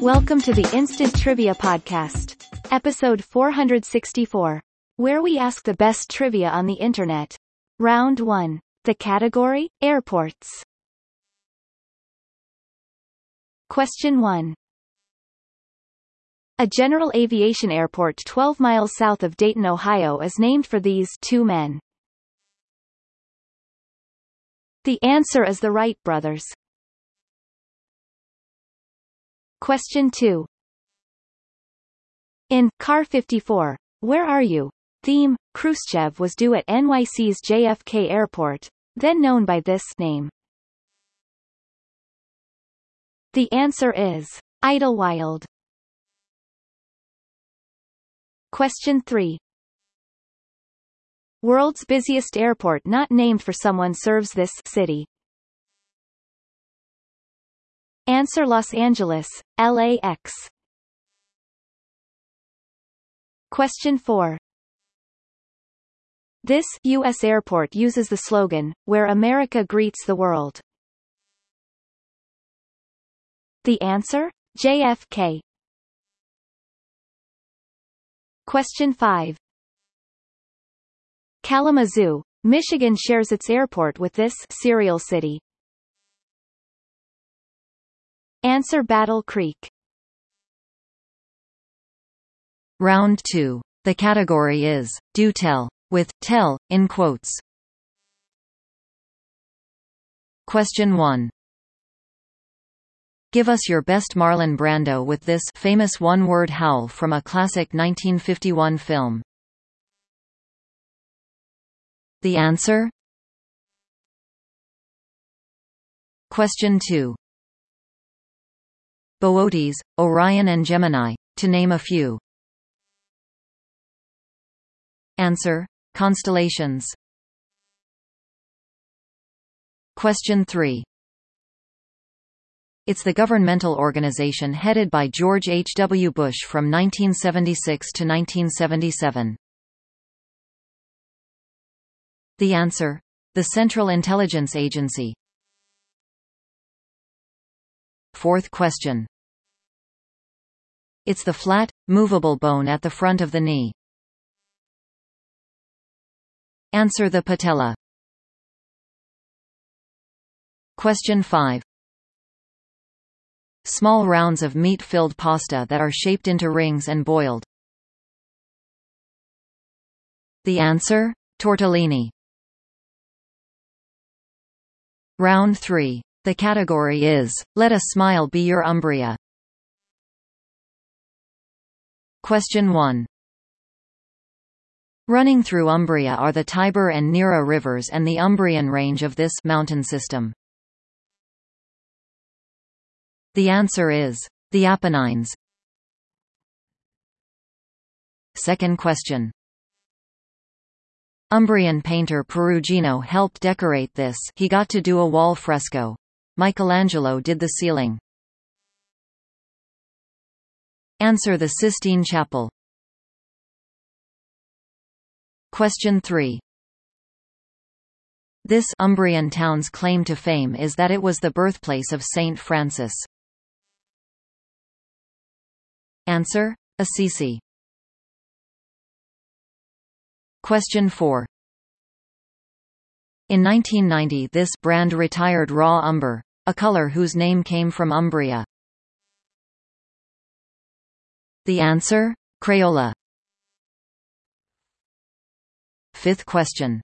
Welcome to the Instant Trivia Podcast. Episode 464. Where we ask the best trivia on the internet. Round 1. The category? Airports. Question 1. A general aviation airport 12 miles south of Dayton, Ohio is named for these two men. The answer is the Wright brothers. Question 2. In Car 54, Where Are You? theme, Khrushchev was due at NYC's JFK Airport, then known by this name. The answer is Idlewild. Question 3. World's busiest airport not named for someone serves this city. Answer Los Angeles, LAX. Question 4. This U.S. airport uses the slogan, Where America Greets the World. The answer? JFK. Question 5. Kalamazoo, Michigan shares its airport with this cereal city. Answer Battle Creek. Round 2. The category is, do tell, with tell, in quotes. Question 1. Give us your best Marlon Brando with this famous one-word howl from a classic 1951 film. The answer? Question 2. Boötes, Orion and Gemini, to name a few. Answer: Constellations. Question 3. It's the governmental organization headed by George H. W. Bush from 1976 to 1977. The answer? The Central Intelligence Agency. Fourth question. It's the flat, movable bone at the front of the knee. Answer the patella. Question 5. Small rounds of meat-filled pasta that are shaped into rings and boiled. The answer? Tortellini. Round 3. The category is, Let a Smile Be Your Umbria. Question 1. Running through Umbria are the Tiber and Nera rivers and the Umbrian range of this mountain system. The answer is the Apennines. Second question. Umbrian painter Perugino helped decorate this he got to do a wall fresco. Michelangelo did the ceiling. Answer the Sistine Chapel. Question 3. This Umbrian town's claim to fame is that it was the birthplace of Saint Francis. Answer: Assisi. Question 4. In 1990 this brand retired raw umber, a color whose name came from Umbria. The answer? Crayola. Fifth question.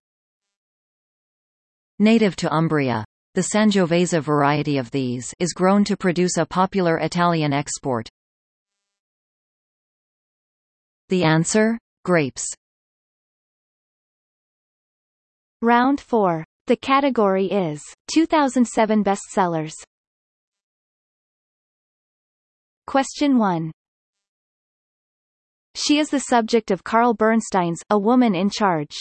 Native to Umbria. The Sangiovese variety of these is grown to produce a popular Italian export. The answer? Grapes. Round 4. The category is 2007 bestsellers. Question 1. She is the subject of Carl Bernstein's A Woman in Charge.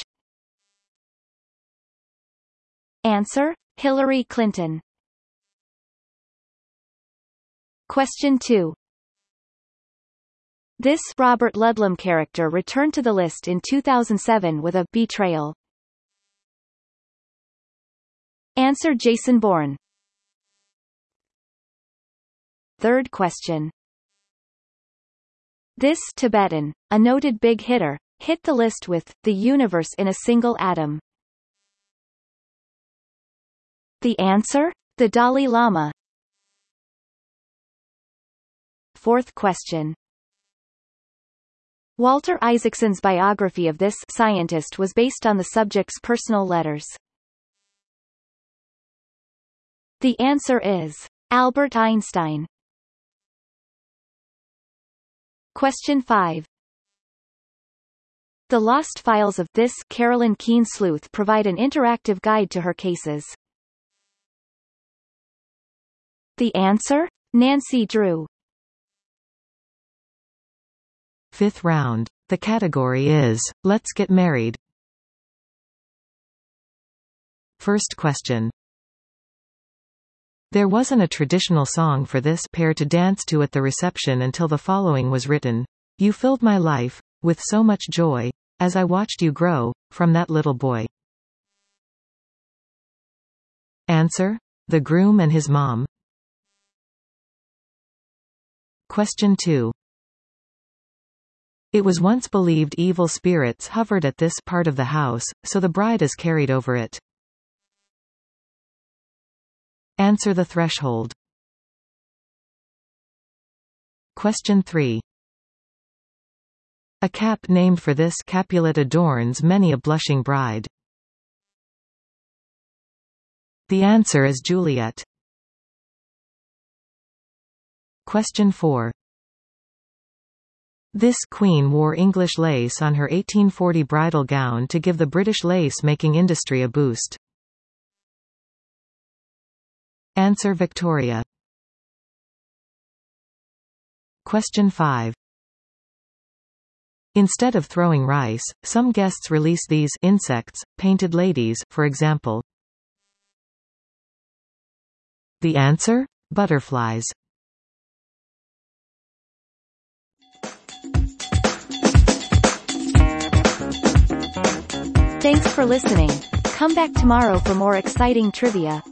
Answer: Hillary Clinton. Question 2. This Robert Ludlum character returned to the list in 2007 with a Betrayal. Answer Jason Bourne. Third question. This Tibetan, a noted big hitter, hit the list with The Universe in a Single Atom. The answer? The Dalai Lama. Fourth question. Walter Isaacson's biography of this scientist was based on the subject's personal letters. The answer is Albert Einstein. Question 5. The lost files of this Carolyn Keene Sleuth provide an interactive guide to her cases. The answer? Nancy Drew. Fifth round. The category is, Let's Get Married. First question. There wasn't a traditional song for this pair to dance to at the reception until the following was written. You filled my life with so much joy as I watched you grow from that little boy. Answer. The groom and his mom. Question 2. It was once believed evil spirits hovered at this part of the house, so the bride is carried over it. Answer the threshold. Question 3. A cap named for this Capulet adorns many a blushing bride. The answer is Juliet. Question 4. This queen wore English lace on her 1840 bridal gown to give the British lace-making industry a boost. Answer Victoria. Question 5. Instead of throwing rice, some guests release these insects, painted ladies, for example. The answer? Butterflies. Thanks for listening. Come back tomorrow for more exciting trivia.